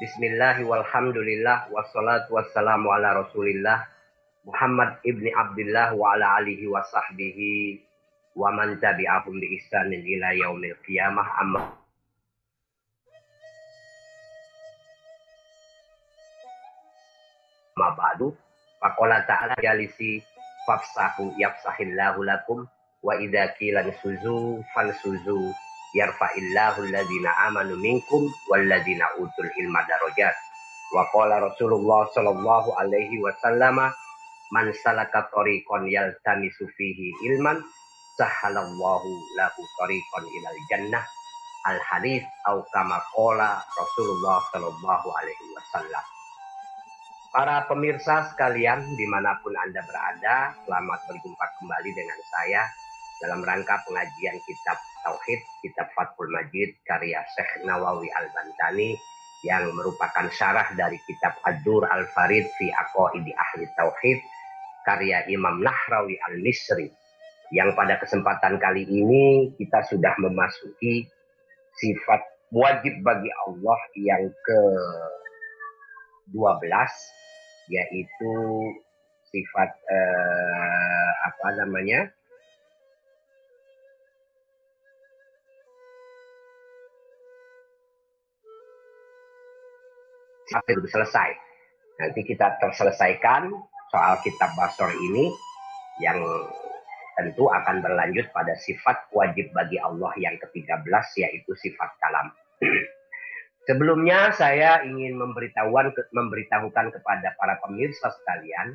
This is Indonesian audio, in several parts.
Bismillahi walhamdulillah wassalatu wassalamu ala rasulillah Muhammad ibni Abdullah wa ala alihi wa sahbihi wa man tabi'ahum bi ihsanin ila yaumil qiyamah amma ma ba'du. Faqala ta'ala jalisi fafsahu yafsahillahu lakum wa idza qila suzu fansuzu yarfa'illahu alladhina amanu minkum walladhina utul ilma darajat. Wa qala Rasulullah sallallahu alaihi wasallam man salaka tariqan yaltamisu fihi ilman sahalallahu lahu tariqan ilal jannah al hadis au kama qala Rasulullah sallallahu alaihi wasallam. Para pemirsa sekalian di mana pun Anda berada, selamat berjumpa kembali dengan saya dalam rangka pengajian kitab Tauhid, kitab Fathul Majid, karya Syekh Nawawi Al-Bantani, yang merupakan syarah dari kitab Ad-Dur Al-Farid fi Aqaidi Ahli Tauhid, karya Imam Nahrawi Al-Misri. Yang pada kesempatan kali ini kita sudah memasuki sifat wajib bagi Allah yang ke 12 yaitu sifat eh, apa namanya sampai belum selesai. Nanti kita terselesaikan soal kitab Basor ini yang tentu akan berlanjut pada sifat wajib bagi Allah yang ke-13 yaitu sifat kalam. Sebelumnya saya ingin memberitahuan memberitahukan kepada para pemirsa sekalian,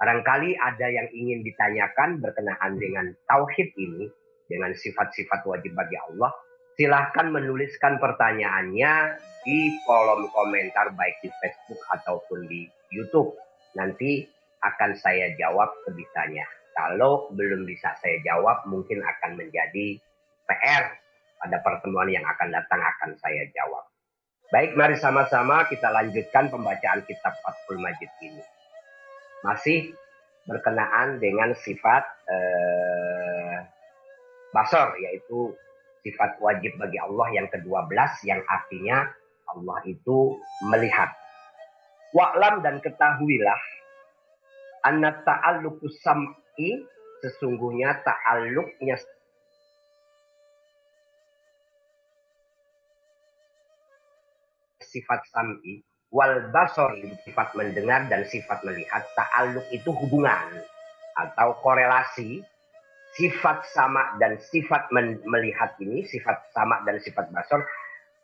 barangkali ada yang ingin ditanyakan berkenaan dengan tauhid ini, dengan sifat-sifat wajib bagi Allah, silahkan menuliskan pertanyaannya di kolom komentar baik di Facebook ataupun di YouTube. Nanti akan saya jawab sebisanya. Kalau belum bisa saya jawab, mungkin akan menjadi PR pada pertemuan yang akan datang akan saya jawab. Baik, mari sama-sama kita lanjutkan pembacaan kitab Fathul Majid ini. Masih berkenaan dengan sifat eh, basor, yaitu sifat wajib bagi Allah yang ke-12 yang artinya Allah itu melihat. Wa'lam dan ketahuilah anna ta'alluqus sam'i sesungguhnya ta'alluqnya sifat sam'i wal basor sifat mendengar dan sifat melihat ta'alluq itu hubungan atau korelasi sifat sama dan sifat melihat ini, sifat sama dan sifat basor,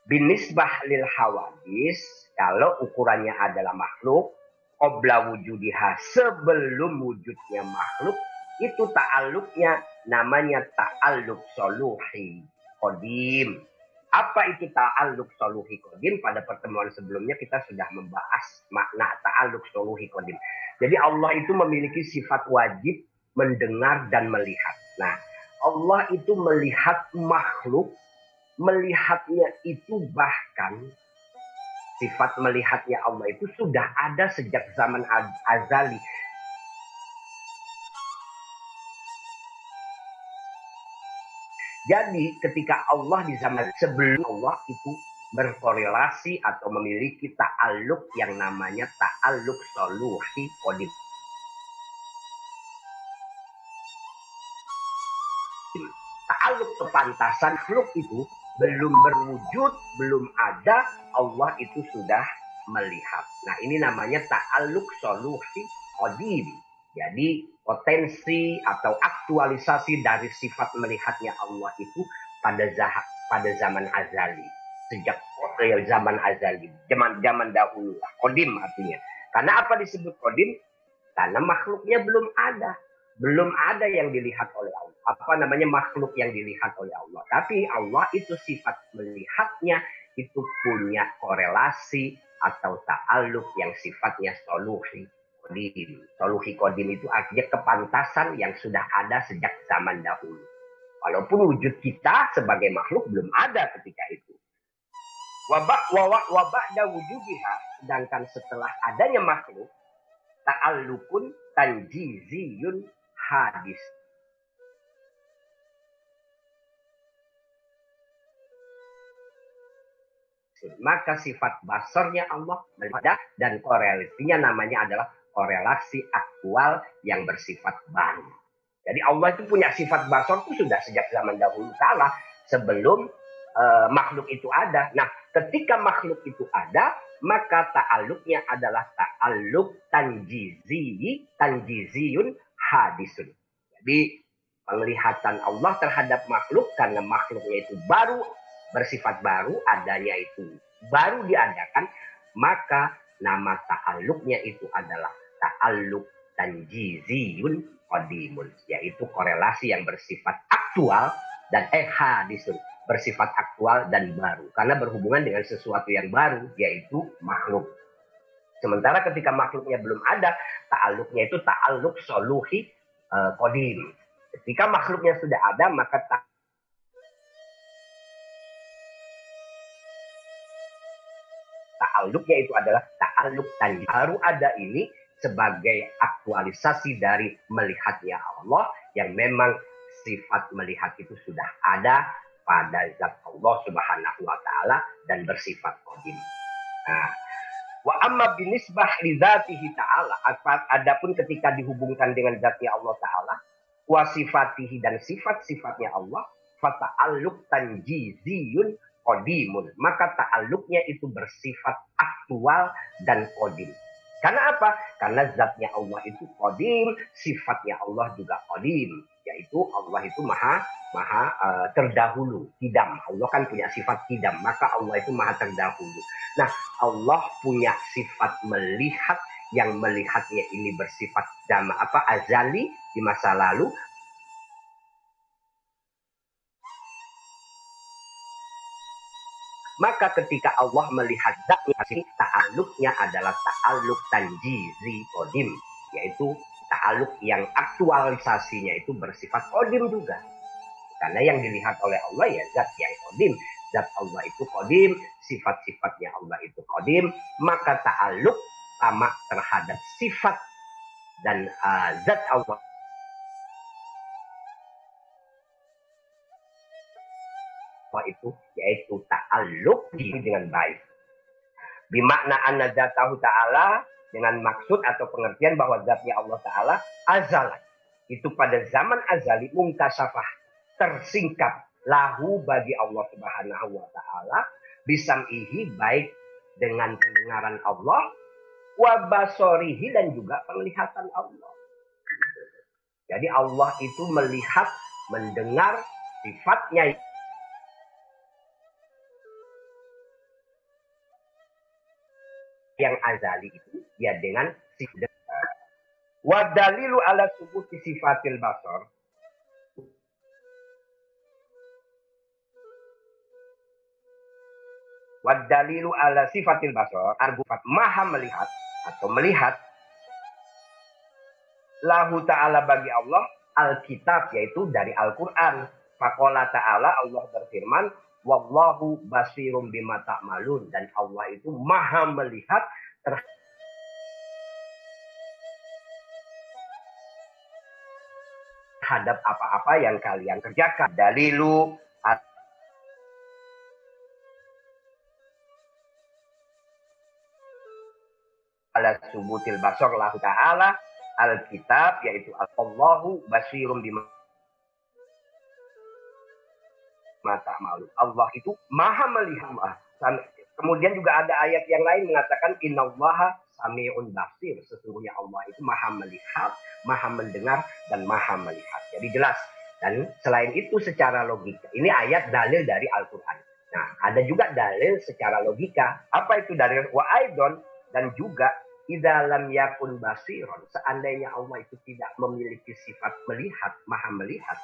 binisbah lil hawadis, kalau ukurannya adalah makhluk, obla wujudiha sebelum wujudnya makhluk, itu ta'aluknya namanya ta'aluk soluhi kodim. Apa itu ta'aluk soluhi kodim? Pada pertemuan sebelumnya kita sudah membahas makna ta'aluk soluhi kodim. Jadi Allah itu memiliki sifat wajib mendengar dan melihat. Nah, Allah itu melihat makhluk, melihatnya itu bahkan sifat melihatnya Allah itu sudah ada sejak zaman azali. Jadi ketika Allah di zaman sebelum Allah itu berkorelasi atau memiliki ta'aluk yang namanya ta'aluk soluhi kodim kepantasan makhluk itu belum berwujud, belum ada, Allah itu sudah melihat. Nah ini namanya ta'aluk solusi qadim. Jadi potensi atau aktualisasi dari sifat melihatnya Allah itu pada zah pada zaman azali. Sejak zaman azali, zaman zaman dahulu. Kodim artinya. Karena apa disebut kodim? Karena makhluknya belum ada belum ada yang dilihat oleh Allah. Apa namanya makhluk yang dilihat oleh Allah. Tapi Allah itu sifat melihatnya itu punya korelasi atau ta'aluk yang sifatnya soluhi kodim. Soluhi kodim itu artinya kepantasan yang sudah ada sejak zaman dahulu. Walaupun wujud kita sebagai makhluk belum ada ketika itu. Wabak wabak wabak dan wujudiha. Sedangkan setelah adanya makhluk, ta'allukun tanjiziyun hadis. Maka sifat basarnya Allah ada dan korelasinya namanya adalah korelasi aktual yang bersifat baru. Jadi Allah itu punya sifat basar itu sudah sejak zaman dahulu kala sebelum uh, makhluk itu ada. Nah, ketika makhluk itu ada, maka ta'aluknya adalah ta'aluk tanjizi, tanjiziyun hadisun. Jadi penglihatan Allah terhadap makhluk karena makhluknya itu baru bersifat baru, adanya itu baru diadakan, maka nama ta'aluknya itu adalah ta'aluk tanjiziyun qadimun, yaitu korelasi yang bersifat aktual dan eh hadisun, bersifat aktual dan baru. Karena berhubungan dengan sesuatu yang baru, yaitu makhluk. Sementara ketika makhluknya belum ada, ta'aluknya itu ta'aluk soluhi uh, kodim. Ketika makhluknya sudah ada, maka ta'aluknya itu adalah ta'aluk tadi. Baru ada ini sebagai aktualisasi dari melihatnya Allah yang memang sifat melihat itu sudah ada pada zat Allah Subhanahu wa taala dan bersifat qadim. Nah, wa amma binisbah li dzatihi ta'ala adapun ketika dihubungkan dengan zatnya Allah taala wa sifatihi dan sifat-sifatnya Allah fata'alluq tanjiziyun qadimun. Maka ta'aluknya itu bersifat aktual dan kodim. Karena apa? Karena zatnya Allah itu kodim, sifatnya Allah juga kodim. Yaitu Allah itu maha maha uh, terdahulu, kidam. Allah kan punya sifat kidam, maka Allah itu maha terdahulu. Nah, Allah punya sifat melihat yang melihatnya ini bersifat dama apa azali di masa lalu Maka ketika Allah melihat zatnya, ta'aluknya adalah ta'aluk tanjizi kodim. Yaitu ta'aluk yang aktualisasinya itu bersifat kodim juga. Karena yang dilihat oleh Allah ya zat yang kodim. Zat Allah itu kodim, sifat-sifatnya Allah itu kodim. Maka ta'aluk sama terhadap sifat dan uh, zat Allah apa itu yaitu ta'alluq dengan baik. Bimakna anna zatahu ta'ala dengan maksud atau pengertian bahwa zatnya Allah Ta'ala azal. Itu pada zaman azali mungkasafah. Tersingkap lahu bagi Allah Subhanahu wa Ta'ala. Bisam'ihi baik dengan pendengaran Allah. Wabasorihi dan juga penglihatan Allah. Jadi Allah itu melihat, mendengar sifatnya azali itu ya dengan sifat. Wadalilu ala subuti sifatil basar. Wadalilu ala sifatil basar. Argufat maha melihat atau melihat. Lahu ta'ala bagi Allah. Alkitab yaitu dari Al-Quran. Fakola ta'ala Allah berfirman wallahu basirum bima ta'malun dan Allah itu maha melihat terhadap apa-apa yang kalian kerjakan. Dalilu ala subutil basar lahu ta'ala alkitab yaitu Allahu basirum bima mata malu. Allah itu maha melihat. Kemudian juga ada ayat yang lain mengatakan innallaha sami'un basir. Sesungguhnya Allah itu maha melihat, maha mendengar, dan maha melihat. Jadi jelas. Dan selain itu secara logika. Ini ayat dalil dari Al-Quran. Nah, ada juga dalil secara logika. Apa itu dalil? Wa aidon dan juga di dalam yakun basiron. Seandainya Allah itu tidak memiliki sifat melihat, maha melihat,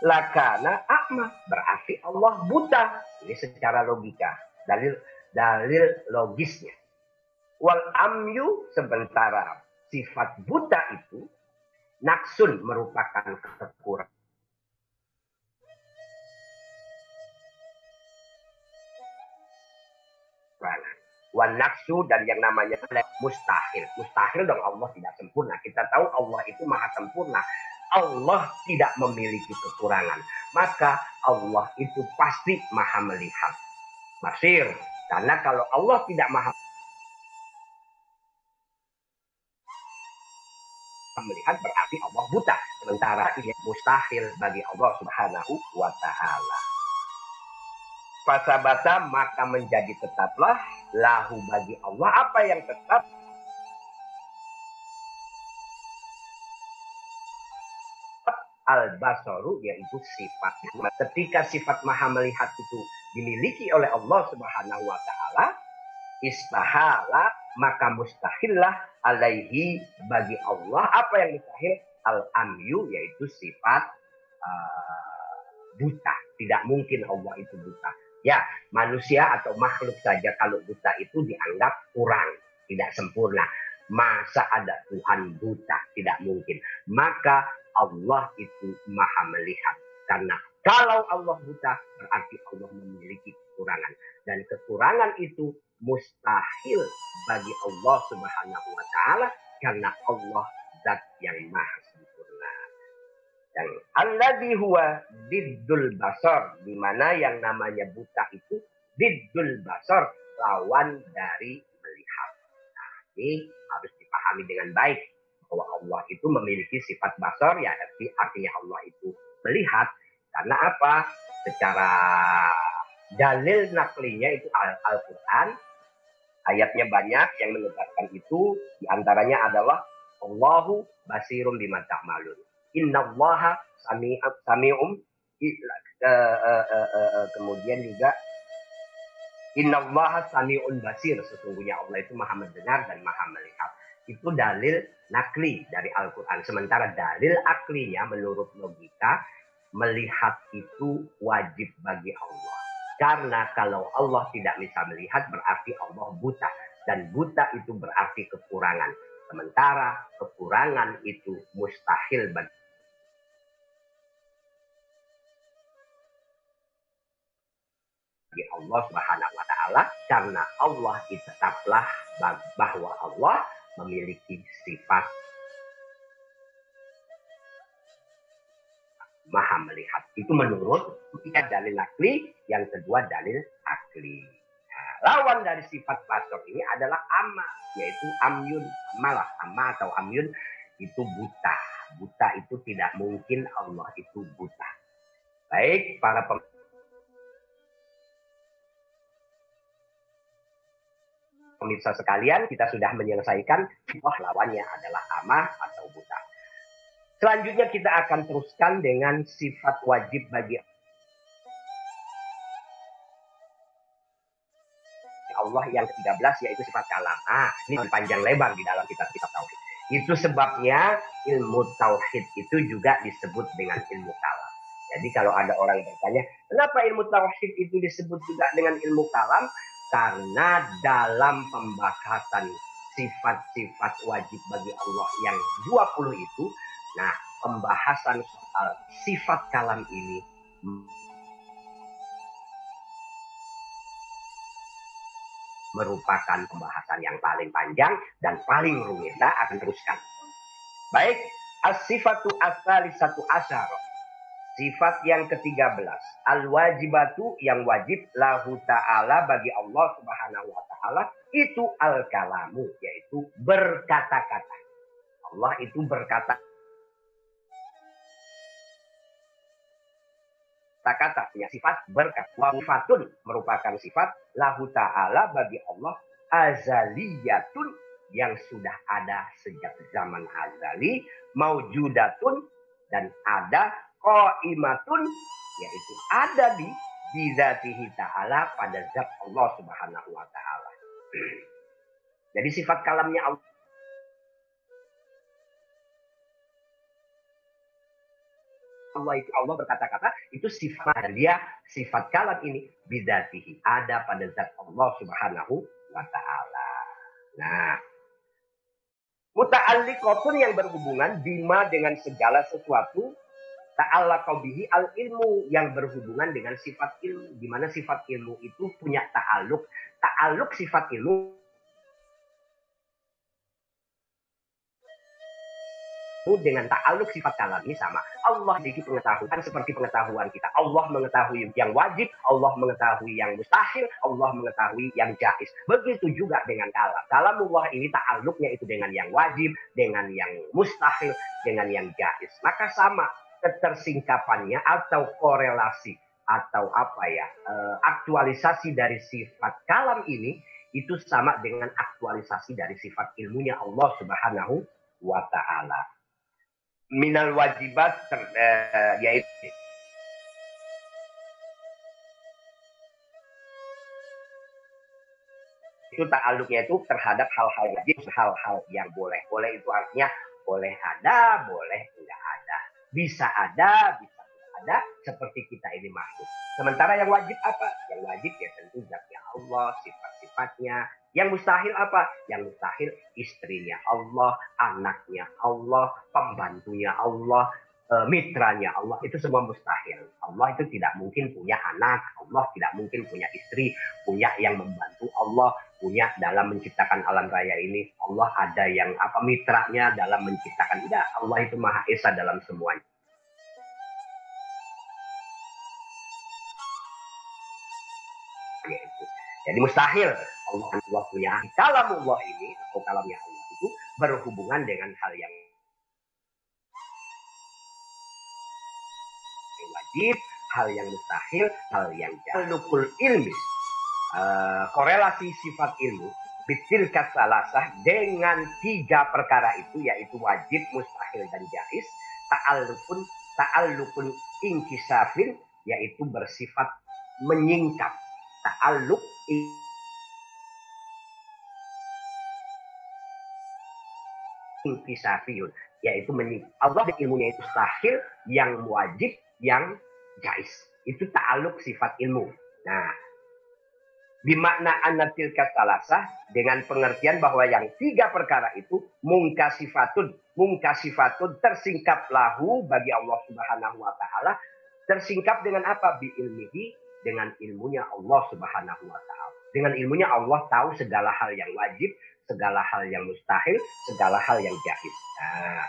lakana akma berarti Allah buta ini secara logika dalil dalil logisnya Wal amyu sementara sifat buta itu naksun merupakan kekurangan. Wan naksu dan yang namanya mustahil. Mustahil dong Allah tidak sempurna. Kita tahu Allah itu maha sempurna. Allah tidak memiliki kekurangan. Maka Allah itu pasti maha melihat. Masir. Karena kalau Allah tidak maha melihat berarti Allah buta. Sementara ia mustahil bagi Allah subhanahu wa ta'ala. Fasabata maka menjadi tetaplah lahu bagi Allah apa yang tetap al-basaru yaitu sifat. Ketika sifat maha melihat itu dimiliki oleh Allah Subhanahu wa taala, istahala maka mustahillah alaihi bagi Allah apa yang mustahil al-amyu yaitu sifat uh, buta. Tidak mungkin Allah itu buta. Ya, manusia atau makhluk saja kalau buta itu dianggap kurang, tidak sempurna. Masa ada Tuhan buta? Tidak mungkin. Maka Allah itu maha melihat. Karena kalau Allah buta, berarti Allah memiliki kekurangan. Dan kekurangan itu mustahil bagi Allah subhanahu wa ta'ala. Karena Allah zat yang maha sempurna. Dan alladhi huwa diddul basar. Di mana yang namanya buta itu diddul basar. Lawan dari melihat. Nah, ini harus dipahami dengan baik bahwa Allah itu memiliki sifat basar ya arti artinya Allah itu melihat karena apa? Secara dalil naklinya itu Al-Qur'an ayatnya banyak yang menyebutkan itu di antaranya adalah Allahu basirum bima ta'malun. Innallaha sami'um sami'um uh, uh, uh, kemudian juga innallaha sami'un basir. Sesungguhnya Allah itu maha mendengar dan maha melihat. Itu dalil nakli dari Al-Quran. Sementara dalil aklinya menurut logika melihat itu wajib bagi Allah. Karena kalau Allah tidak bisa melihat berarti Allah buta. Dan buta itu berarti kekurangan. Sementara kekurangan itu mustahil bagi Allah Subhanahu wa taala karena Allah tetaplah bahwa Allah memiliki sifat maha melihat. Itu menurut tiga dalil akli, yang kedua dalil akli. Nah, lawan dari sifat basor ini adalah amma, yaitu amyun. Malah amma atau amyun itu buta. Buta itu tidak mungkin Allah itu buta. Baik, para pem pemirsa sekalian, kita sudah menyelesaikan wah lawannya adalah amah atau buta. Selanjutnya kita akan teruskan dengan sifat wajib bagi Allah yang ke-13 yaitu sifat kalam. Ah, ini panjang lebar di dalam kitab-kitab tauhid. Itu sebabnya ilmu tauhid itu juga disebut dengan ilmu kalam. Jadi kalau ada orang yang bertanya, kenapa ilmu tauhid itu disebut juga dengan ilmu kalam? Karena dalam pembahasan sifat-sifat wajib bagi Allah yang 20 itu, nah pembahasan soal sifat kalam ini merupakan pembahasan yang paling panjang dan paling rumit. Kita akan teruskan. Baik, as-sifatu satu asar Sifat yang ke-13, al-wajibatu yang wajib lahu ta'ala bagi Allah Subhanahu wa taala itu al-kalamu yaitu berkata-kata. Allah itu berkata kata-kata punya sifat berkat. Wafatun merupakan sifat lahu ta'ala bagi Allah azaliyatun yang sudah ada sejak zaman azali, maujudatun dan ada qaimatun yaitu ada di bizatihi ta'ala pada zat Allah Subhanahu wa taala. Jadi sifat kalamnya Allah Allah itu Allah berkata-kata itu sifat dia sifat kalam ini bidatihi ada pada zat Allah Subhanahu wa taala. Nah, muta'alliqatun yang berhubungan bima dengan segala sesuatu ta'ala bihi al ilmu yang berhubungan dengan sifat ilmu. Di mana sifat ilmu itu punya ta'aluk ta'aluk sifat ilmu dengan ta'aluk sifat kalam ini sama. Allah memiliki pengetahuan seperti pengetahuan kita. Allah mengetahui yang wajib, Allah mengetahui yang mustahil, Allah mengetahui yang jais. Begitu juga dengan kalam. Kalam Allah ini ta'aluknya itu dengan yang wajib, dengan yang mustahil, dengan yang jais. Maka sama ketersingkapannya atau korelasi atau apa ya eh, aktualisasi dari sifat kalam ini itu sama dengan aktualisasi dari sifat ilmunya Allah Subhanahu wa taala minal wajibat ter, uh, yaitu itu ta'aluknya itu terhadap hal-hal wajib, hal-hal yang boleh. Boleh itu artinya boleh ada, boleh tidak ada. Bisa ada, bisa ada, seperti kita ini masuk. Sementara yang wajib apa? Yang wajib ya tentu zatnya Allah, sifat-sifatnya, yang mustahil apa? Yang mustahil istrinya Allah, anaknya Allah, pembantunya Allah, e, mitranya Allah. Itu semua mustahil. Allah itu tidak mungkin punya anak. Allah tidak mungkin punya istri. Punya yang membantu Allah. Punya dalam menciptakan alam raya ini. Allah ada yang apa mitranya dalam menciptakan. Tidak. Allah itu Maha Esa dalam semuanya. Jadi mustahil Allah Allah punya Allah ini atau kalamnya Allah itu berhubungan dengan hal yang wajib, hal yang mustahil, hal yang jalukul ilmi. Uh, korelasi sifat ilmu bitil kasalasah dengan tiga perkara itu yaitu wajib, mustahil dan jais ta'allukun ta'allukun inkisafin yaitu bersifat menyingkap ta'alluk intisafiyun yaitu Allah dan ilmunya itu sahil yang wajib yang jais. Itu ta'aluk sifat ilmu. Nah bimakna anatil katalasa dengan pengertian bahwa yang tiga perkara itu mungkasifatun mungkasifatun tersingkap lahu bagi Allah Subhanahu wa taala. Tersingkap dengan apa? Bi ilmihi dengan ilmunya Allah Subhanahu wa taala dengan ilmunya Allah tahu segala hal yang wajib segala hal yang mustahil, segala hal yang jahil. Nah,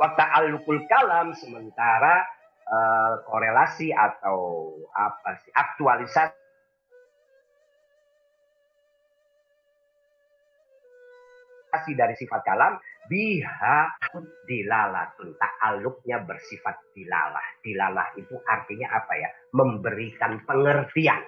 waktu alukul kalam sementara uh, korelasi atau apa sih aktualisasi dari sifat kalam biha dilalatun ta'aluknya bersifat dilalah dilalah itu artinya apa ya memberikan pengertian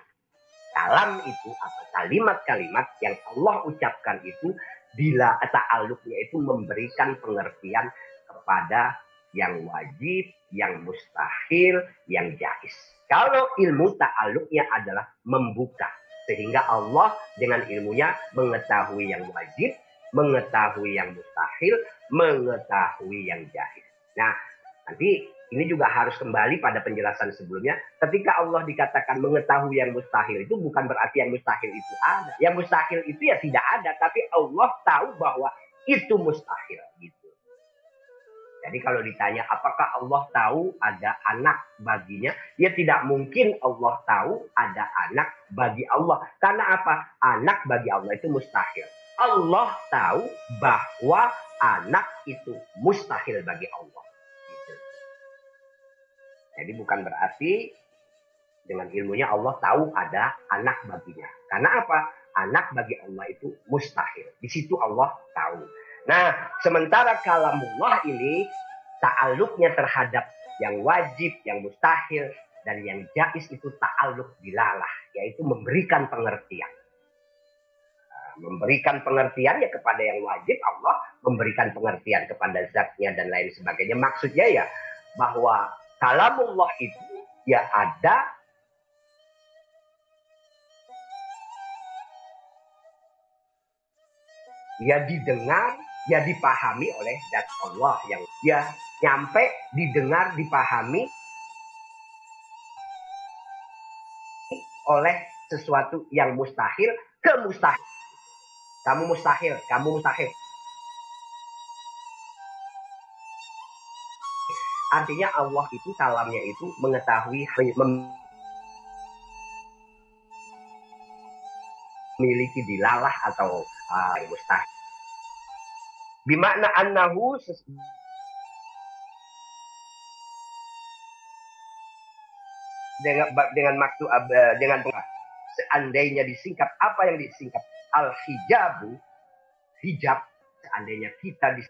kalam itu atau kalimat-kalimat yang Allah ucapkan itu bila ta'aluknya itu memberikan pengertian kepada yang wajib, yang mustahil, yang jais. Kalau ilmu ta'aluknya adalah membuka. Sehingga Allah dengan ilmunya mengetahui yang wajib, mengetahui yang mustahil, mengetahui yang jais. Nah, nanti ini juga harus kembali pada penjelasan sebelumnya. Ketika Allah dikatakan mengetahui yang mustahil itu bukan berarti yang mustahil itu ada. Yang mustahil itu ya tidak ada, tapi Allah tahu bahwa itu mustahil gitu. Jadi kalau ditanya apakah Allah tahu ada anak baginya, ya tidak mungkin Allah tahu ada anak bagi Allah. Karena apa? Anak bagi Allah itu mustahil. Allah tahu bahwa anak itu mustahil bagi Allah. Jadi bukan berarti dengan ilmunya Allah tahu ada anak baginya. Karena apa? Anak bagi Allah itu mustahil. Di situ Allah tahu. Nah, sementara kalamullah ini ta'aluknya terhadap yang wajib, yang mustahil, dan yang jais itu ta'aluk dilalah. Yaitu memberikan pengertian. Memberikan pengertian ya kepada yang wajib, Allah memberikan pengertian kepada zatnya dan lain sebagainya. Maksudnya ya bahwa kalamullah itu ya ada ya didengar, ya dipahami oleh zat Allah yang ya nyampe didengar, dipahami oleh sesuatu yang mustahil ke mustahil. Kamu mustahil, kamu mustahil. Artinya Allah itu kalamnya itu mengetahui memiliki dilalah atau uh, mustahil. Bimakna annahu dengan dengan maksud uh, dengan seandainya disingkat apa yang disingkat al hijabu hijab seandainya kita di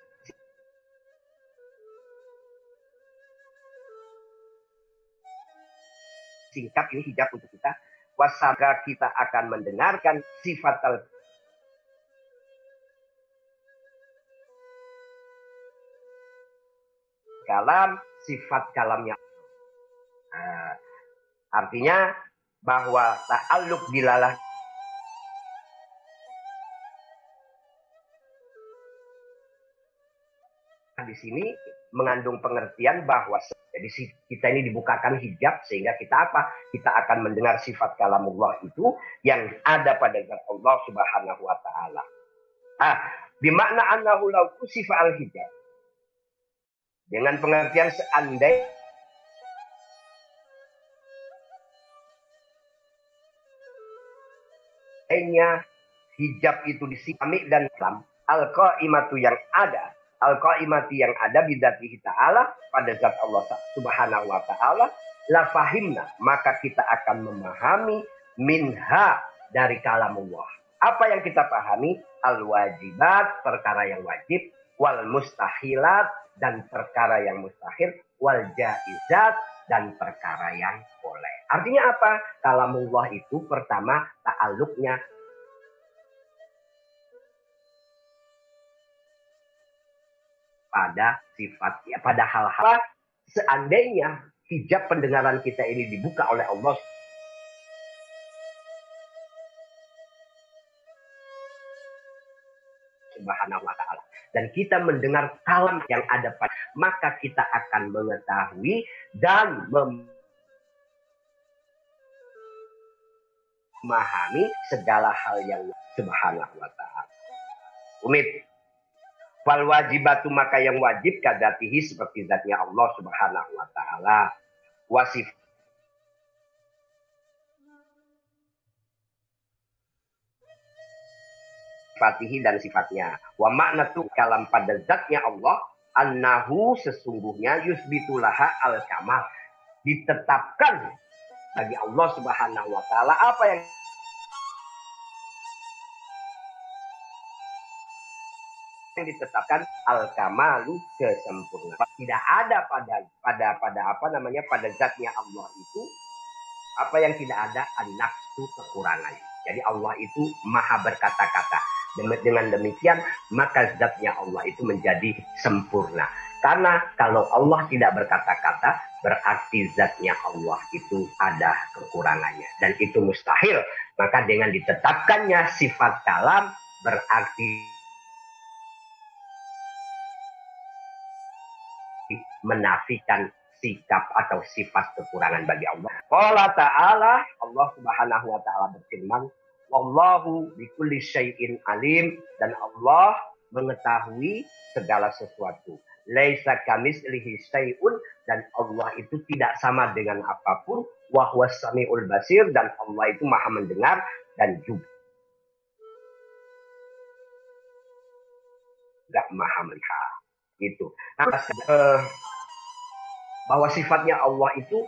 singkat ini hijab untuk kita. Wasaka kita akan mendengarkan sifat al kalam sifat kalamnya. Nah, artinya bahwa ta'aluk dilalah di sini mengandung pengertian bahwa jadi kita ini dibukakan hijab sehingga kita apa? Kita akan mendengar sifat kalamullah itu yang ada pada zat Allah Subhanahu wa taala. Ah, bimakna annahu law kusifa al hijab. Dengan pengertian seandainya hijab itu disipami dan Islam al-qaimatu yang ada al-qaimati yang ada bidatihi ta'ala pada zat Allah subhanahu wa ta'ala la fahimna maka kita akan memahami minha dari kalamullah apa yang kita pahami? Al wajibat perkara yang wajib wal mustahilat dan perkara yang mustahil wal jaizat dan perkara yang boleh. Artinya apa? Kalamullah itu pertama ta'aluknya pada sifat ya pada hal-hal. Seandainya hijab pendengaran kita ini dibuka oleh Allah. Subhanahu wa taala. Dan kita mendengar kalam yang ada pada maka kita akan mengetahui dan memahami segala hal yang subhanahu wa ta'ala. Umid Fal wajibatu maka yang wajib kadatihi seperti zatnya Allah subhanahu wa ta'ala. Wasif sifatihi dan sifatnya. Wa makna tu kalam pada zatnya Allah annahu sesungguhnya yusbitulaha al kamal ditetapkan bagi Allah Subhanahu wa taala apa yang yang ditetapkan al kamalu kesempurnaan. Tidak ada pada pada pada apa namanya pada zatnya Allah itu apa yang tidak ada an-nafsu kekurangan. Jadi Allah itu maha berkata-kata. Dengan demikian maka zatnya Allah itu menjadi sempurna. Karena kalau Allah tidak berkata-kata berarti zatnya Allah itu ada kekurangannya dan itu mustahil. Maka dengan ditetapkannya sifat kalam berarti menafikan sikap atau sifat kekurangan bagi Allah. Allah Ta'ala, Allah Subhanahu wa taala berfirman, "Wallahu bikulli syai'in alim" dan Allah mengetahui segala sesuatu. Laisa kamislihi syai'un dan Allah itu tidak sama dengan apa pun. Wa huwas samiul basir dan Allah itu Maha mendengar dan juga Maha melihat. Itu. Nah, uh, bahwa sifatnya Allah itu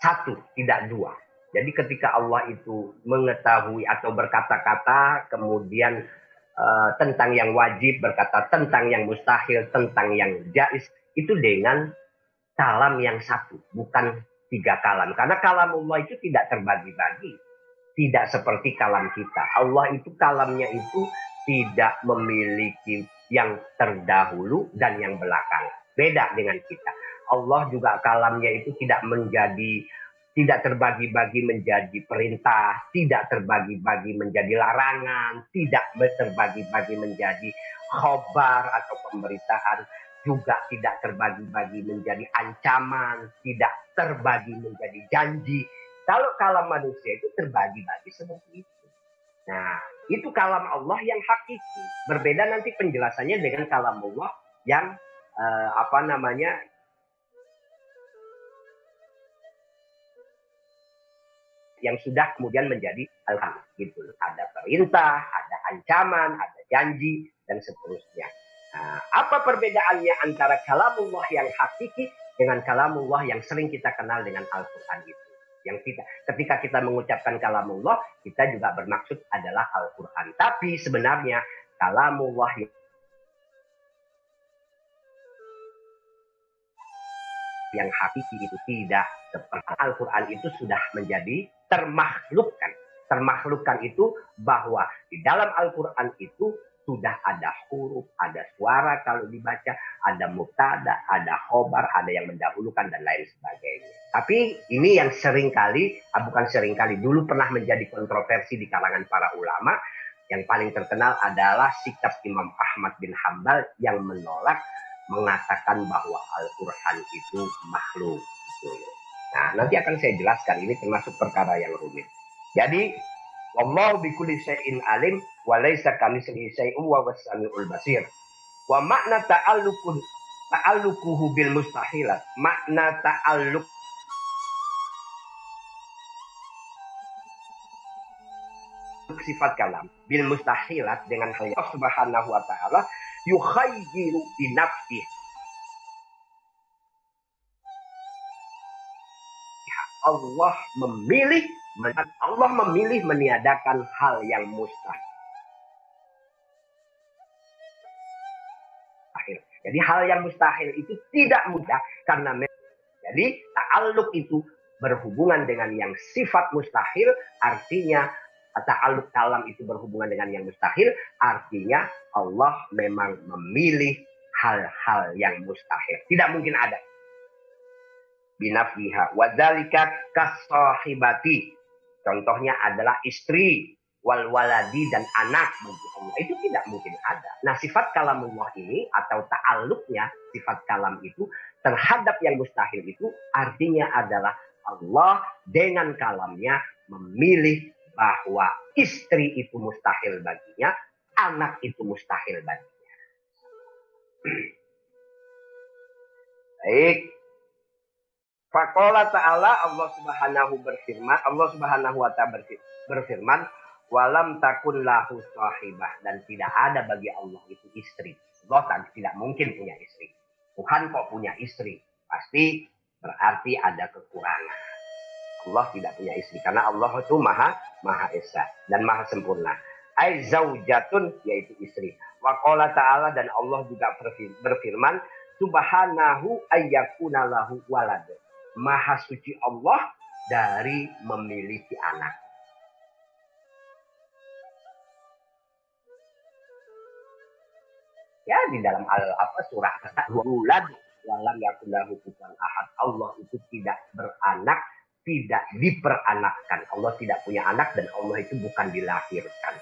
satu, tidak dua. Jadi ketika Allah itu mengetahui atau berkata-kata, kemudian uh, tentang yang wajib, berkata tentang yang mustahil, tentang yang jais, itu dengan kalam yang satu, bukan tiga kalam. Karena kalam Allah itu tidak terbagi-bagi. Tidak seperti kalam kita. Allah itu kalamnya itu tidak memiliki yang terdahulu dan yang belakang. Beda dengan kita. Allah juga kalamnya itu tidak menjadi tidak terbagi-bagi menjadi perintah, tidak terbagi-bagi menjadi larangan, tidak terbagi-bagi menjadi khobar atau pemberitaan, juga tidak terbagi-bagi menjadi ancaman, tidak terbagi menjadi janji. Kalau kalam manusia itu terbagi-bagi seperti itu. Nah, itu kalam Allah yang hakiki. Berbeda nanti penjelasannya dengan kalam Allah yang uh, apa namanya yang sudah kemudian menjadi al gitu. Ada perintah, ada ancaman, ada janji dan seterusnya. Nah, apa perbedaannya antara kalamullah yang hakiki dengan kalamullah yang sering kita kenal dengan Al-Quran itu? Yang kita, ketika kita mengucapkan kalamullah, kita juga bermaksud adalah Al-Quran. Tapi sebenarnya kalamullah yang hakiki itu tidak seperti Al-Quran itu sudah menjadi termakhlukkan. Termakhlukkan itu bahwa di dalam Al-Quran itu sudah ada huruf, ada suara kalau dibaca, ada mubtada, ada khobar, ada yang mendahulukan dan lain sebagainya. Tapi ini yang sering kali, ah, bukan sering kali, dulu pernah menjadi kontroversi di kalangan para ulama. Yang paling terkenal adalah sikap Imam Ahmad bin Hambal yang menolak mengatakan bahwa Al-Quran itu makhluk. Nah, nanti akan saya jelaskan ini termasuk perkara yang rumit. Jadi, Wallahu bikulli syai'in alim wa laisa kamitslihi syai'un wa wasamiul basir. Wa makna ta'alluqun ta'alluquhu bil mustahilat. Makna ta'alluq sifat kalam bil mustahilat dengan hal yang subhanahu wa ta'ala yukhayyiru bi Allah memilih Allah memilih meniadakan hal yang mustahil. Jadi hal yang mustahil itu tidak mudah karena jadi ta'aluk itu berhubungan dengan yang sifat mustahil artinya ta'aluk kalam itu berhubungan dengan yang mustahil artinya Allah memang memilih hal-hal yang mustahil. Tidak mungkin ada. Binafiha. Wadhalika kasahibati. Contohnya adalah istri, wal waladi dan anak bagi Allah. Itu tidak mungkin ada. Nah sifat kalamullah ini atau ta'aluknya sifat kalam itu terhadap yang mustahil itu artinya adalah Allah dengan kalamnya memilih bahwa istri itu mustahil baginya, anak itu mustahil baginya. Baik, Fakola ta'ala Allah subhanahu berfirman, Allah subhanahu wa ta'ala berfirman, walam takun lahu sahibah. Dan tidak ada bagi Allah itu istri. Allah tidak mungkin punya istri. Tuhan kok punya istri? Pasti berarti ada kekurangan. Allah tidak punya istri. Karena Allah itu maha, maha esa. Dan maha sempurna. Ay zaujatun yaitu istri. Wakola ta'ala dan Allah juga berfirman, subhanahu ayyakuna lahu walad maha suci Allah dari memiliki anak. Ya di dalam al apa surah bulan walam yakulahu kufuwan ahad. Allah itu tidak beranak, tidak diperanakkan. Allah tidak punya anak dan Allah itu bukan dilahirkan.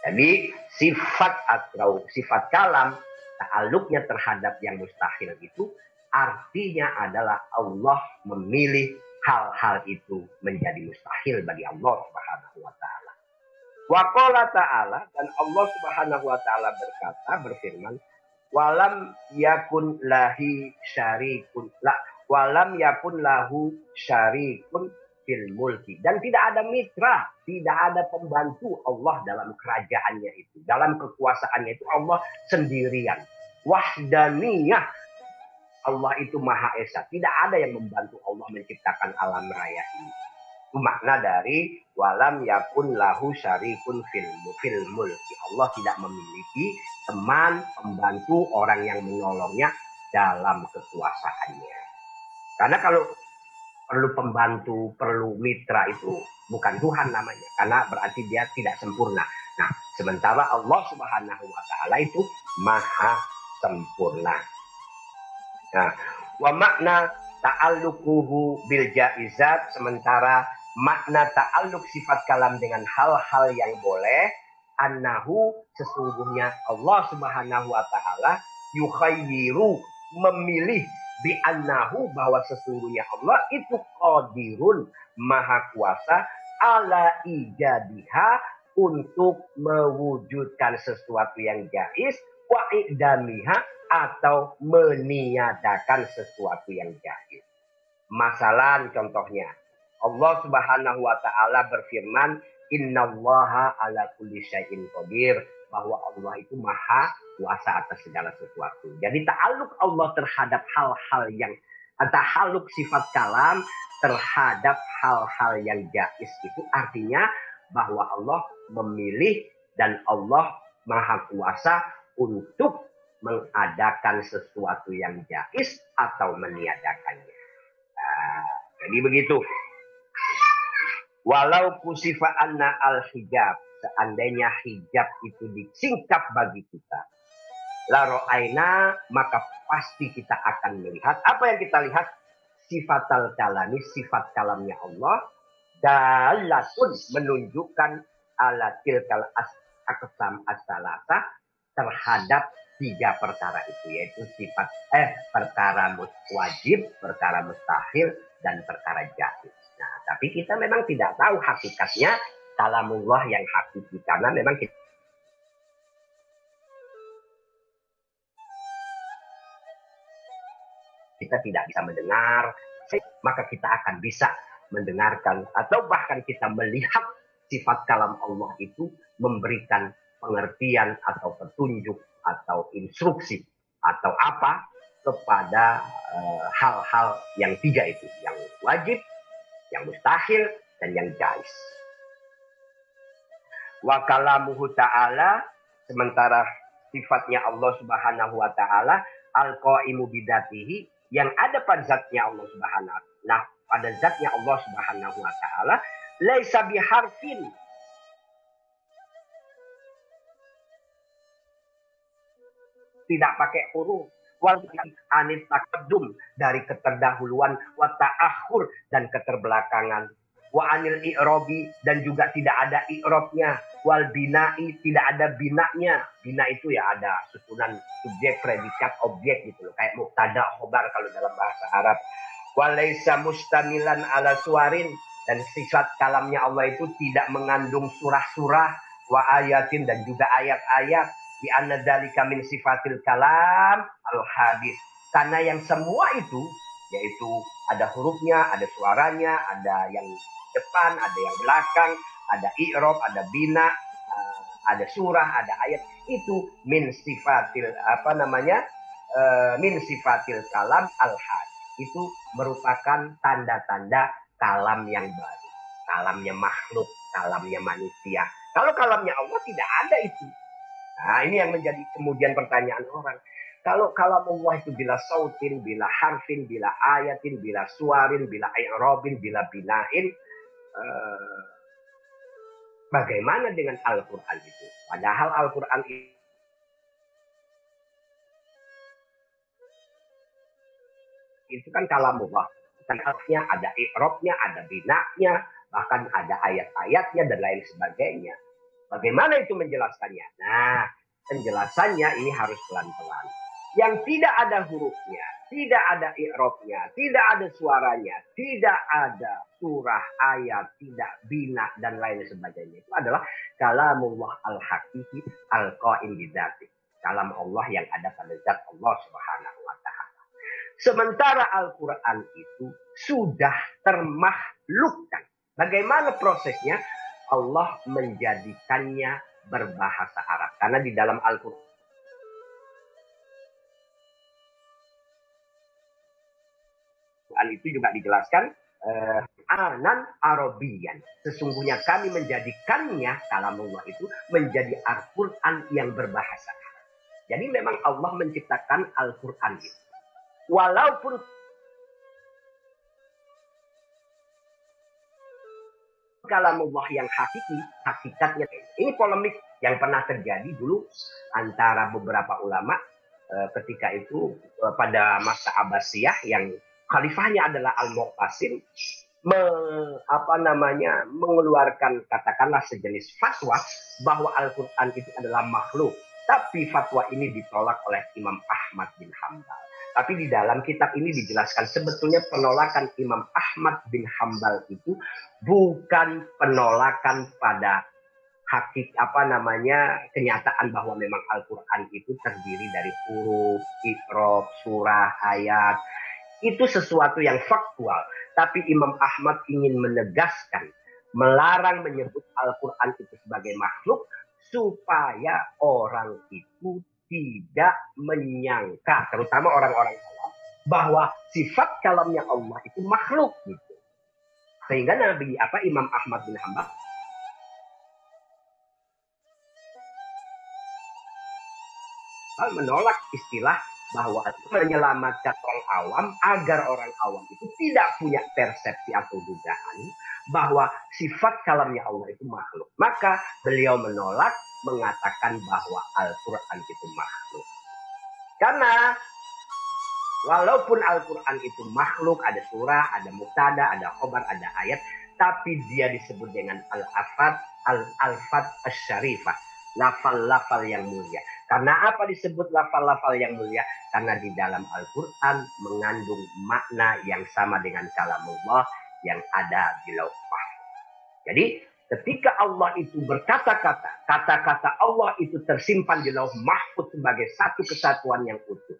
Jadi sifat atau sifat kalam ta'aluknya terhadap yang mustahil itu artinya adalah Allah memilih hal-hal itu menjadi mustahil bagi Allah Subhanahu wa taala. Wa ta'ala dan Allah Subhanahu wa taala berkata berfirman, "Walam yakun lahi syarikun la walam yakun lahu syarikun fil mulki." Dan tidak ada mitra, tidak ada pembantu Allah dalam kerajaannya itu, dalam kekuasaannya itu Allah sendirian. Wahdaniyah Allah itu Maha Esa. Tidak ada yang membantu Allah menciptakan alam raya ini. Makna dari walam yakun lahu syarikun fil, fil mulki. Allah tidak memiliki teman, pembantu, orang yang menolongnya dalam kekuasaannya. Karena kalau perlu pembantu, perlu mitra itu bukan Tuhan namanya. Karena berarti dia tidak sempurna. Nah, sementara Allah subhanahu wa ta'ala itu maha sempurna. Nah, wa makna ta'alluquhu bil jaizat sementara makna ta'alluq sifat kalam dengan hal-hal yang boleh annahu sesungguhnya Allah Subhanahu wa taala yukhayyiru memilih bi annahu bahwa sesungguhnya Allah itu qadirun maha kuasa ala ijadiha untuk mewujudkan sesuatu yang jais wa idamiha atau meniadakan sesuatu yang jais. Masalah contohnya Allah Subhanahu wa taala berfirman innallaha ala kulli syai'in qadir bahwa Allah itu maha kuasa atas segala sesuatu. Jadi ta'aluk Allah terhadap hal-hal yang atau haluk sifat kalam terhadap hal-hal yang jais itu artinya bahwa Allah memilih dan Allah maha kuasa untuk mengadakan sesuatu yang jais atau meniadakannya. Nah, jadi begitu. Walau kusifa anna al hijab, seandainya hijab itu disingkap bagi kita, laro aina maka pasti kita akan melihat apa yang kita lihat sifat al kalami sifat kalamnya Allah dalatun menunjukkan ala tilkal as aksam asalasa terhadap tiga perkara itu yaitu sifat eh perkara wajib, perkara mustahil dan perkara jahil. Nah, tapi kita memang tidak tahu hakikatnya kalamullah yang hakiki karena memang kita kita tidak bisa mendengar, maka kita akan bisa mendengarkan atau bahkan kita melihat sifat kalam Allah itu memberikan pengertian atau petunjuk atau instruksi atau apa kepada eh, hal-hal uh, yang tiga itu, yang wajib, yang mustahil, dan yang jais. Wa kalamuhu ta'ala, sementara sifatnya Allah subhanahu wa ta'ala, al-qa'imu bidatihi, yang ada pada zatnya Allah subhanahu Nah, pada zatnya Allah subhanahu wa ta'ala, laisa biharfin, tidak pakai huruf. Wal anit takadum dari keterdahuluan wa ta'akhur dan keterbelakangan. Wa anil i'robi dan juga tidak ada i'robnya. Wal binai tidak ada binaknya bina itu ya ada susunan subjek predikat objek gitu loh. Kayak muktada khobar kalau dalam bahasa Arab. Walaisa mustamilan ala suarin dan sifat kalamnya Allah itu tidak mengandung surah-surah wa ayatin dan juga ayat-ayat di anna dalika min sifatil kalam al hadis karena yang semua itu yaitu ada hurufnya, ada suaranya, ada yang depan, ada yang belakang, ada i'rob, ada bina, eh, ada surah, ada ayat. Itu min sifatil apa namanya? Eh, min sifatil kalam al had. Itu merupakan tanda-tanda kalam yang baru. Kalamnya makhluk, kalamnya manusia. Kalau kalamnya Allah tidak ada itu. Nah, ini yang menjadi kemudian pertanyaan orang. Kalau kalau Allah itu bila sautin, bila harfin, bila ayatin, bila suarin, bila i'robin, bila binain, eh, bagaimana dengan Al-Quran itu? Padahal Al-Quran itu kan kalamullah. Dan artinya ada i'robnya, ada binaknya, bahkan ada ayat-ayatnya dan lain sebagainya. Bagaimana itu menjelaskannya? Nah, penjelasannya ini harus pelan-pelan. Yang tidak ada hurufnya, tidak ada i'robnya, tidak ada suaranya, tidak ada surah, ayat, tidak bina, dan lain sebagainya. Itu adalah kalamullah al-hakiki al-qaim. Kalam Allah yang ada pada zat Allah subhanahu wa ta'ala. Sementara Al-Quran itu sudah termakhlukkan. Bagaimana prosesnya? Allah menjadikannya berbahasa Arab. Karena di dalam Al-Quran itu juga dijelaskan uh, anan Arabian. Sesungguhnya kami menjadikannya kalamullah itu menjadi Al-Quran yang berbahasa Arab. Jadi memang Allah menciptakan Al-Quran itu. Walaupun kalamullah yang hakiki, hakikatnya. Ini polemik yang pernah terjadi dulu antara beberapa ulama e, ketika itu e, pada masa Abbasiyah yang khalifahnya adalah Al-Muqtasim me, namanya mengeluarkan katakanlah sejenis fatwa bahwa Al-Qur'an itu adalah makhluk. Tapi fatwa ini ditolak oleh Imam Ahmad bin Hambal. Tapi di dalam kitab ini dijelaskan sebetulnya penolakan Imam Ahmad bin Hambal itu bukan penolakan pada hakik apa namanya kenyataan bahwa memang Al-Qur'an itu terdiri dari huruf, ikrob, surah, ayat. Itu sesuatu yang faktual. Tapi Imam Ahmad ingin menegaskan, melarang menyebut Al-Quran itu sebagai makhluk, supaya orang itu tidak menyangka, terutama orang-orang awam, bahwa sifat kalamnya Allah itu makhluk gitu. Sehingga Nabi apa Imam Ahmad bin Hambal menolak istilah bahwa menyelamatkan orang awam agar orang awam itu tidak punya persepsi atau dugaan bahwa sifat kalamnya Allah itu makhluk. Maka beliau menolak mengatakan bahwa Al-Quran itu makhluk. Karena walaupun Al-Quran itu makhluk, ada surah, ada mutada, ada khobar, ada ayat, tapi dia disebut dengan Al-Afat, Al-Alfat Asy-Syarifah, lafal-lafal yang mulia. Karena apa disebut lafal-lafal yang mulia? Karena di dalam Al-Quran mengandung makna yang sama dengan kalamullah yang ada di lauh mahfud. Jadi ketika Allah itu berkata-kata, kata-kata Allah itu tersimpan di lauh mahfud sebagai satu kesatuan yang utuh.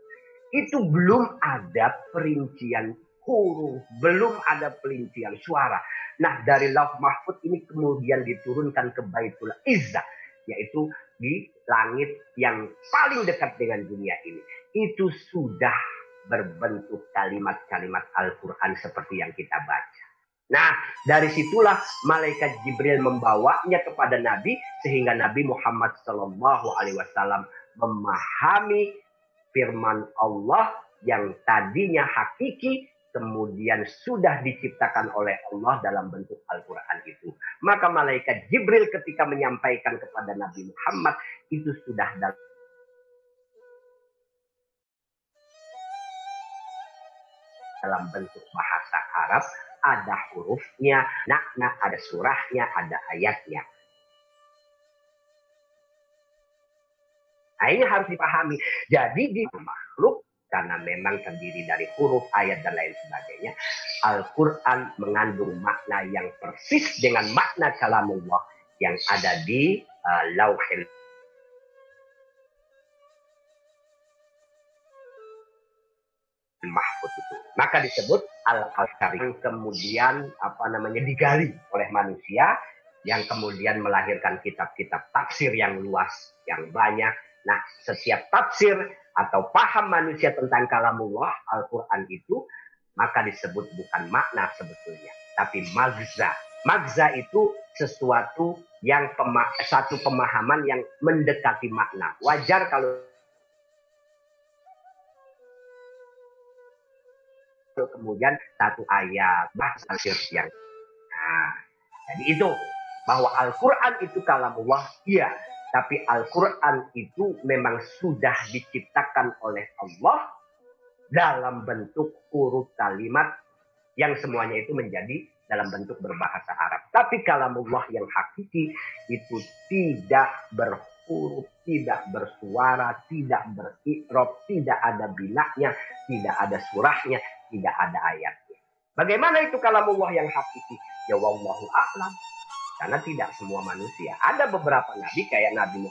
Itu belum ada perincian huruf, belum ada perincian suara. Nah dari lauh mahfud ini kemudian diturunkan ke Baitul Izzah yaitu di langit yang paling dekat dengan dunia ini. Itu sudah berbentuk kalimat-kalimat Al-Quran seperti yang kita baca. Nah, dari situlah malaikat Jibril membawanya kepada Nabi sehingga Nabi Muhammad Shallallahu Alaihi Wasallam memahami firman Allah yang tadinya hakiki kemudian sudah diciptakan oleh Allah dalam bentuk Al-Quran itu. Maka malaikat Jibril ketika menyampaikan kepada Nabi Muhammad itu sudah dalam dalam bentuk bahasa Arab ada hurufnya, nakna ada surahnya, ada ayatnya. Nah ini harus dipahami. Jadi di makhluk karena memang terdiri dari huruf, ayat, dan lain sebagainya. Al-Quran mengandung makna yang persis dengan makna kalamullah yang ada di uh, lauhil mahfud itu. Maka disebut al-karim kemudian apa namanya digali oleh manusia yang kemudian melahirkan kitab-kitab tafsir yang luas, yang banyak. Nah, setiap tafsir atau paham manusia tentang kalamullah Al-Quran itu maka disebut bukan makna sebetulnya tapi magza. Magza itu sesuatu yang pema satu pemahaman yang mendekati makna. Wajar kalau kemudian satu ayat bahasa yang nah jadi itu bahwa Al-Quran itu kalamullah iya tapi Al-Quran itu memang sudah diciptakan oleh Allah dalam bentuk huruf kalimat yang semuanya itu menjadi dalam bentuk berbahasa Arab. Tapi kalamullah yang hakiki itu tidak berhuruf, tidak bersuara, tidak berikrob, tidak ada binaknya, tidak ada surahnya, tidak ada ayatnya. Bagaimana itu kalamullah yang hakiki? Ya wallahu a'lam. Karena tidak semua manusia. Ada beberapa nabi kayak Nabi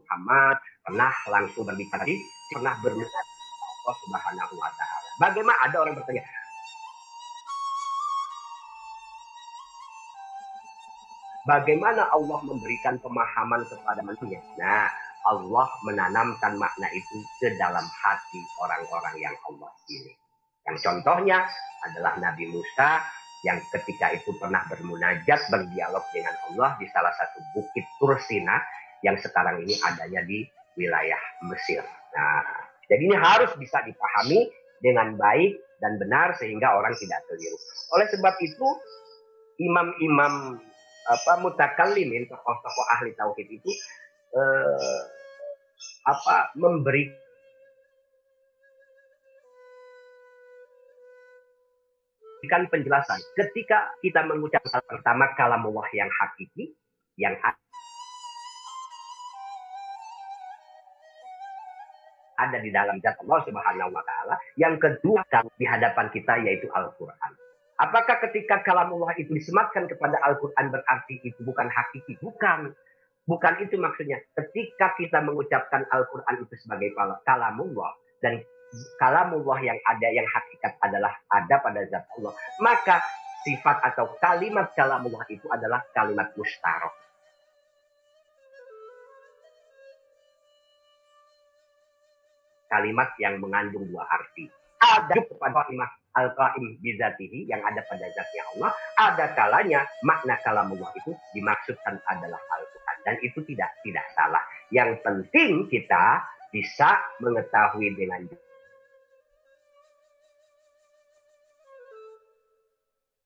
Muhammad pernah langsung berbicara, pernah berbicara Allah Subhanahu wa taala. Bagaimana ada orang bertanya, Bagaimana Allah memberikan pemahaman kepada manusia? Nah, Allah menanamkan makna itu ke dalam hati orang-orang yang Allah pilih. Yang contohnya adalah Nabi Musa yang ketika itu pernah bermunajat berdialog dengan Allah di salah satu bukit Tursina yang sekarang ini adanya di wilayah Mesir. Nah, jadi ini harus bisa dipahami dengan baik dan benar sehingga orang tidak keliru. Oleh sebab itu, imam-imam apa mutakallimin tokoh-tokoh ahli tauhid itu eh, apa memberi memberikan penjelasan. Ketika kita mengucapkan pertama kalamullah yang hakiki, yang ada di dalam zat Allah Subhanahu wa taala. Yang kedua di hadapan kita yaitu Al-Qur'an. Apakah ketika kalamullah itu disematkan kepada Al-Quran berarti itu bukan hakiki? Bukan. Bukan itu maksudnya. Ketika kita mengucapkan Al-Quran itu sebagai kalamullah dan kalamullah yang ada yang hakikat adalah ada pada zat Allah, maka sifat atau kalimat kalamullah itu adalah kalimat mustarok. Kalimat yang mengandung dua arti. Ada kepada kalimat al-qaim bizatihi yang ada pada zatnya Allah, ada kalanya makna kalamullah itu dimaksudkan adalah Al-Quran. Dan itu tidak tidak salah. Yang penting kita bisa mengetahui dengan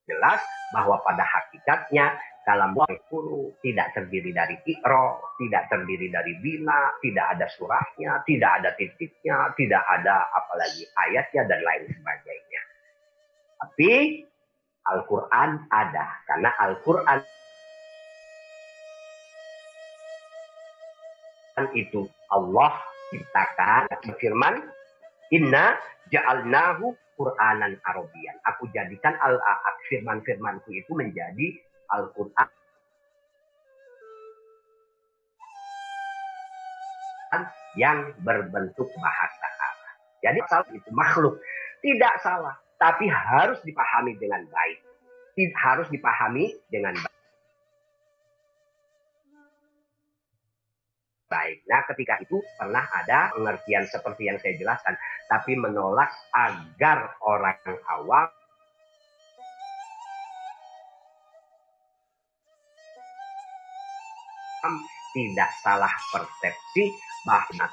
jelas bahwa pada hakikatnya dalam guru tidak terdiri dari ikro, tidak terdiri dari bina, tidak ada surahnya, tidak ada titiknya, tidak ada apalagi ayatnya dan lain sebagainya. Tapi Al-Quran ada. Karena Al-Quran itu Allah ciptakan firman inna ja'alnahu Qur'anan Arabian. Aku jadikan al firman-firmanku itu menjadi Al-Qur'an yang berbentuk bahasa Arab. Jadi salah itu makhluk. Tidak salah tapi harus dipahami dengan baik. Harus dipahami dengan baik. Baik. Nah, ketika itu pernah ada pengertian seperti yang saya jelaskan, tapi menolak agar orang awam tidak salah persepsi bahwa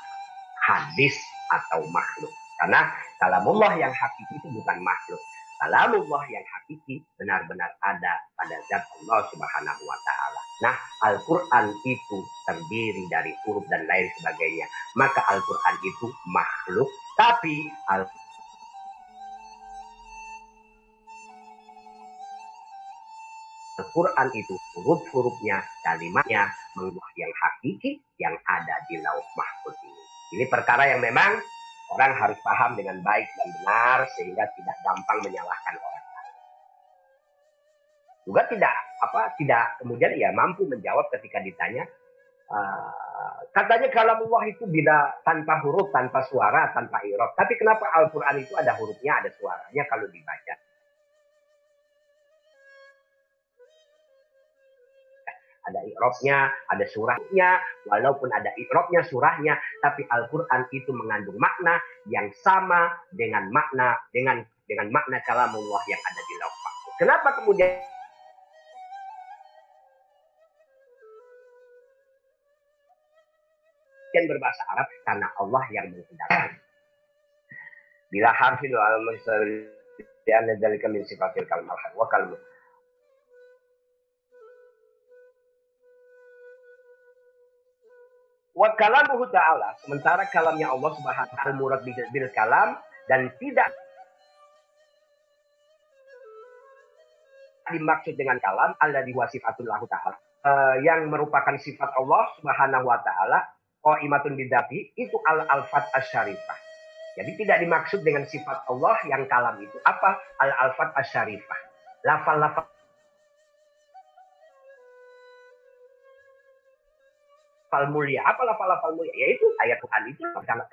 hadis atau makhluk. Karena kalamullah yang hakiki itu bukan makhluk. Kalamullah yang hakiki benar-benar ada pada zat Allah Subhanahu wa taala. Nah, Al-Qur'an itu terdiri dari huruf dan lain sebagainya. Maka Al-Qur'an itu makhluk, tapi Al Al-Quran itu huruf-hurufnya, kalimatnya, mengubah yang hakiki yang ada di lauh mahfud ini. Ini perkara yang memang Orang harus paham dengan baik dan benar sehingga tidak gampang menyalahkan orang. Juga tidak apa tidak kemudian ya mampu menjawab ketika ditanya uh, katanya kalau Allah itu bila tanpa huruf, tanpa suara, tanpa irob. Tapi kenapa Al-Quran itu ada hurufnya, ada suaranya kalau dibaca? ada ikrobnya, ada surahnya, walaupun ada ikrobnya, surahnya, tapi Al-Quran itu mengandung makna yang sama dengan makna dengan dengan makna kalamullah yang ada di mahfuz. Kenapa kemudian yang berbahasa Arab karena Allah yang menghendaki. Bila harfil al-musari anna dzalika min sifatil kalam wa kalmu Wa kalamuhu ta'ala. Sementara kalamnya Allah subhanahu wa ta'ala murad bil kalam. Dan tidak dimaksud dengan kalam. Allah diwasifatul lahu ta'ala. Uh, yang merupakan sifat Allah subhanahu wa ta'ala. Qa'imatun bidati. Itu al-alfat asyarifah. Jadi tidak dimaksud dengan sifat Allah yang kalam itu. Apa? Al-alfat asyarifah. Lafal-lafal lafal mulia. Apa lafal-lafal mulia? Yaitu ayat Tuhan itu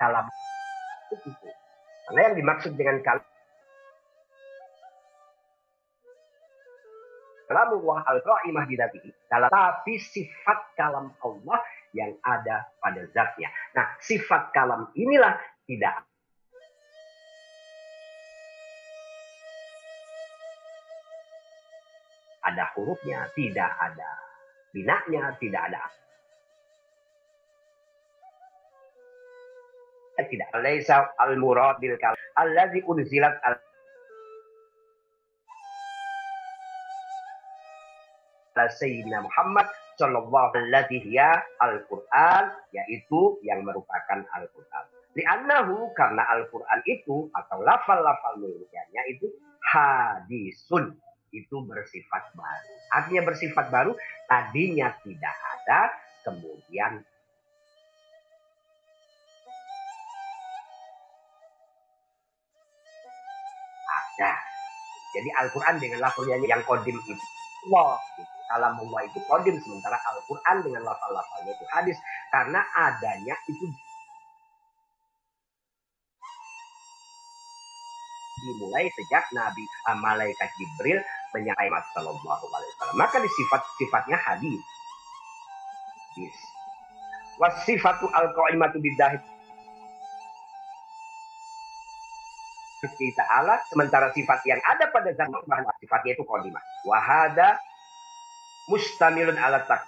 kalam itu. Karena yang dimaksud dengan kalam kalamullah al-qa'imah bidatihi. Tapi sifat kalam Allah yang ada pada zatnya. Nah, sifat kalam inilah tidak ada hurufnya, tidak ada binaknya, tidak ada tidak. Laisa al-murad bil kalam. Allazi unzilat al Sayyidina Muhammad sallallahu alaihi al-Qur'an yaitu yang merupakan Al-Qur'an. Li'annahu karena Al-Qur'an itu atau lafal-lafal mulianya itu hadisun itu bersifat baru. Artinya bersifat baru tadinya tidak ada kemudian Jadi Al-Quran dengan lafalnya yang kodim itu Allah. Allah itu kodim sementara Al-Quran dengan lafal-lafalnya itu hadis karena adanya itu dimulai sejak Nabi uh, Malaikat Jibril menyampaikan Sallallahu Alaihi Wasallam. Maka di sifat-sifatnya hadis. Yes. Wasifatu al-qaimatu bidahi kita Allah sementara sifat yang ada pada zat sifatnya itu kodimah wahada mustamilun ala tak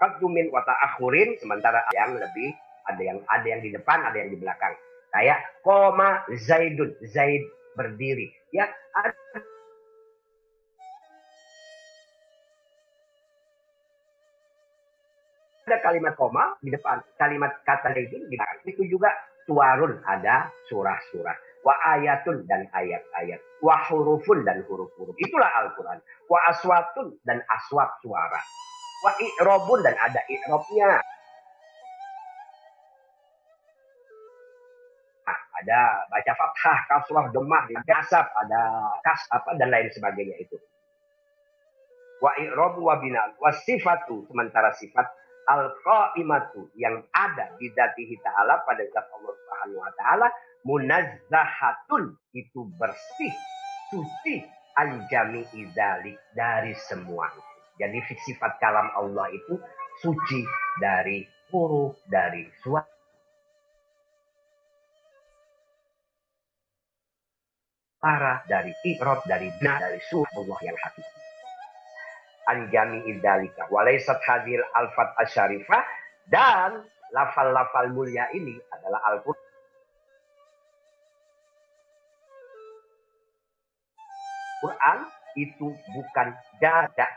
taqaddumin wa ta'akhurin sementara yang lebih ada yang ada yang di depan, ada yang di belakang. Kayak koma Zaidun, Zaid berdiri. Ya, ada ada kalimat koma di depan, kalimat kata Zaidun di belakang. Itu juga suarun, ada surah-surah. Wa ayatun dan ayat-ayat. Wa hurufun dan huruf-huruf. Itulah Al-Quran. Wa aswatun dan aswat suara. Wa i'robun dan ada i'robnya. ada baca fathah, kasrah, demah, kasab, ada kas apa dan lain sebagainya itu. Wa i'rabu wa binal wa sifatu sementara sifat al qaimatu yang ada di dzatihi ta'ala pada zat Allah Subhanahu wa taala munazzahatun itu bersih, suci anjami idalik dari semua. Jadi sifat kalam Allah itu suci dari huruf, dari suara parah, dari ikrot, dari bina, dari suh Allah yang hakiki. Anjami idalika. Walaisat hadil alfat asyarifah. Dan lafal-lafal mulia ini adalah Al-Quran. Quran itu bukan dadah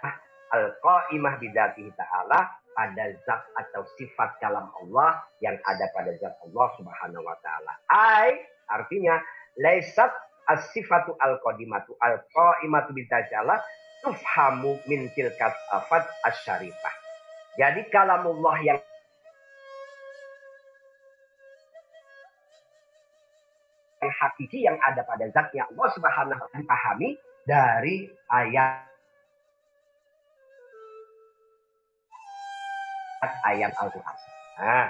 al-qaimah bidatihi ta'ala pada zat atau sifat kalam Allah yang ada pada zat Allah subhanahu wa ta'ala. Ai artinya laisat as-sifatu al-qadimatu al-qaimatu bitajala tufhamu min tilkat afat asyarifah. Jadi kalamullah yang yang hakiki yang ada pada zatnya Allah Subhanahu wa taala dipahami dari ayat ayat Al-Qur'an. Nah,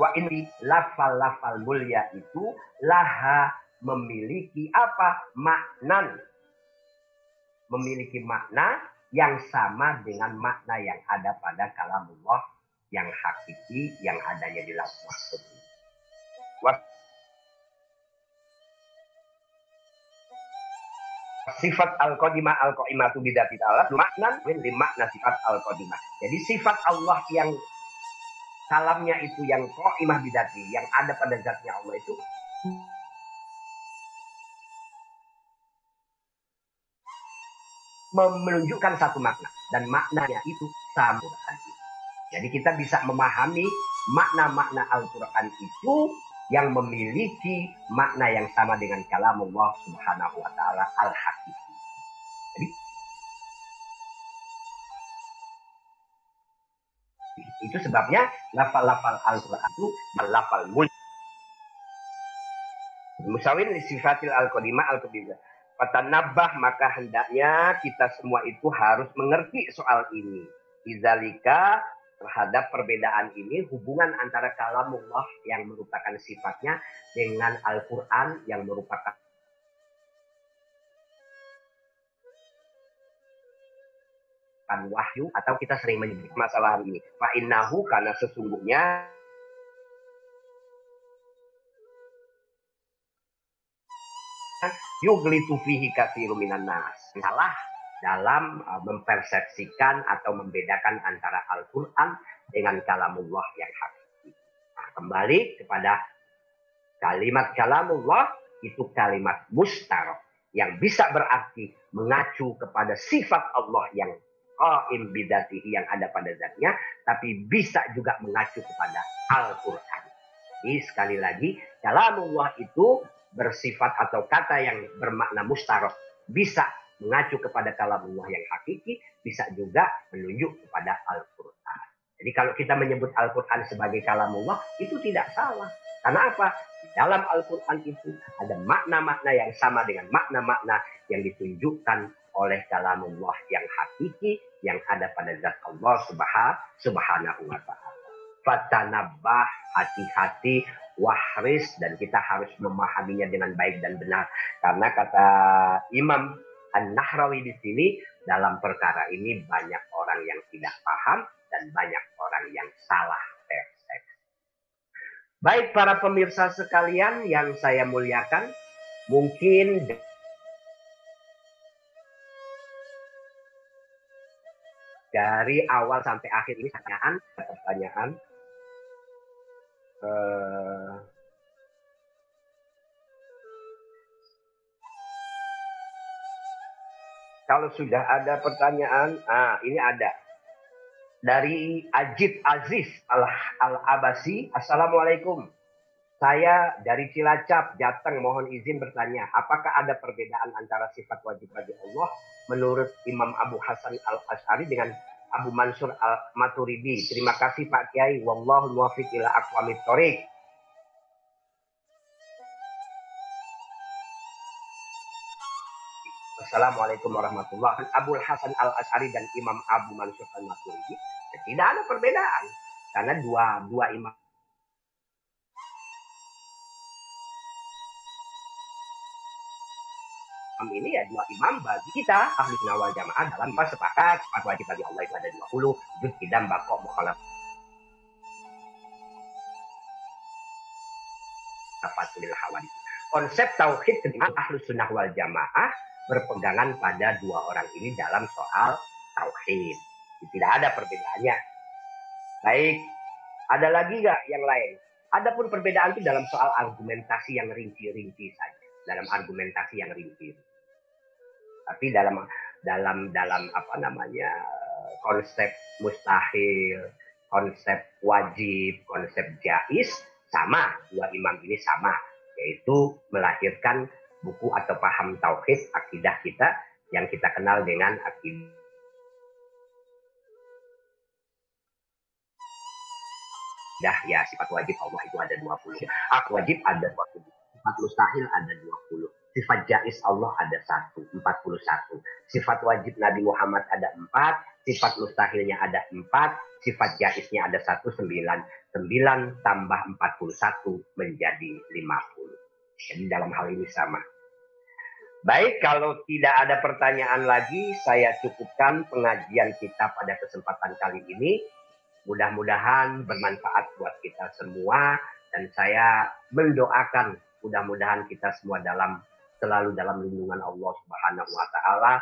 wa ini lafal-lafal mulia itu laha memiliki apa? Makna. Memiliki makna yang sama dengan makna yang ada pada kalamullah yang hakiki yang adanya di lauh mahfuz. Sifat al-qadimah al-qaimatu bidati ta'ala makna min makna sifat al-qadimah. Jadi sifat Allah yang kalamnya itu yang qaimah bidati yang ada pada zatnya Allah itu. Menunjukkan satu makna. Dan maknanya itu sama. Jadi kita bisa memahami makna-makna Al-Quran itu yang memiliki makna yang sama dengan kalam Allah Subhanahu wa taala al-hakiki. Jadi itu sebabnya lafal-lafal Al-Quran itu lafal mulk. Musawin sifatil al-qadimah al-qadimah maka hendaknya kita semua itu harus mengerti soal ini. Izalika terhadap perbedaan ini hubungan antara kalamullah yang merupakan sifatnya dengan Al-Quran yang merupakan wahyu atau kita sering menyebut masalah ini. Fa'innahu karena sesungguhnya yuglitu fihi katsiru minan nas. Salah dalam uh, mempersepsikan atau membedakan antara Al-Qur'an dengan kalamullah yang hakiki. Nah, kembali kepada kalimat kalamullah itu kalimat mustarok yang bisa berarti mengacu kepada sifat Allah yang qaim bidatihi yang ada pada zatnya tapi bisa juga mengacu kepada Al-Qur'an. Jadi sekali lagi kalamullah itu bersifat atau kata yang bermakna mustarok bisa mengacu kepada kalamullah yang hakiki, bisa juga menunjuk kepada Al-Quran. Jadi kalau kita menyebut Al-Quran sebagai kalamullah, itu tidak salah. Karena apa? dalam Al-Quran itu ada makna-makna yang sama dengan makna-makna yang ditunjukkan oleh kalamullah yang hakiki yang ada pada zat Allah subhanahu wa ta'ala. Fatanabah hati-hati wahris dan kita harus memahaminya dengan baik dan benar karena kata Imam An-Nahrawi di sini dalam perkara ini banyak orang yang tidak paham dan banyak orang yang salah persepsi. Baik para pemirsa sekalian yang saya muliakan, mungkin dari awal sampai akhir ini pertanyaan pertanyaan uh, kalau sudah ada pertanyaan ah ini ada dari Ajit Aziz Al-Abasi. Assalamualaikum. Saya dari Cilacap, Jateng, mohon izin bertanya, apakah ada perbedaan antara sifat wajib bagi Allah menurut Imam Abu Hasan Al-Ash'ari dengan Abu Mansur Al-Maturidi? Terima kasih Pak Kiai. Wallahu muwafiq ila aqwamit. Assalamualaikum warahmatullahi wabarakatuh. Abu Hasan Al Ashari dan Imam Abu Mansur Al Maturidi tidak ada perbedaan. Karena dua dua imam. Ini ya dua imam bagi kita ahli nawal jamaah dalam pas sepakat sifat wajib bagi Allah itu ada 20 juz tidak bakok mukhalaf. Konsep tauhid dengan ahlu sunnah wal jamaah berpegangan pada dua orang ini dalam soal tauhid. Tidak ada perbedaannya. Baik, ada lagi nggak yang lain? Adapun perbedaan itu dalam soal argumentasi yang rinci-rinci saja, dalam argumentasi yang rinci. Tapi dalam dalam dalam apa namanya konsep mustahil, konsep wajib, konsep jais sama dua imam ini sama, yaitu melahirkan buku atau paham tauhid akidah kita yang kita kenal dengan akidah. Ya sifat wajib. Allah itu ada 20 hak wajib ada 20 sifat mustahil ada 20 sifat jais Allah ada satu 41 sifat wajib Nabi Muhammad ada 4 sifat mustahilnya ada 4 sifat jaisnya ada satu 9 9 tambah 41 menjadi 50 jadi dalam hal ini sama Baik, kalau tidak ada pertanyaan lagi, saya cukupkan pengajian kita pada kesempatan kali ini. Mudah-mudahan bermanfaat buat kita semua dan saya mendoakan mudah-mudahan kita semua dalam selalu dalam lindungan Allah Subhanahu wa taala,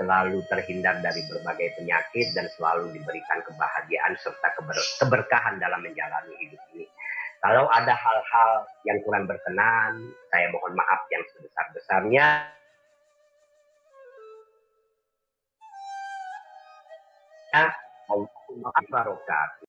selalu terhindar dari berbagai penyakit dan selalu diberikan kebahagiaan serta keber keberkahan dalam menjalani hidup ini. Kalau ada hal-hal yang kurang berkenan, saya mohon maaf yang sebesar-besarnya. Barokat.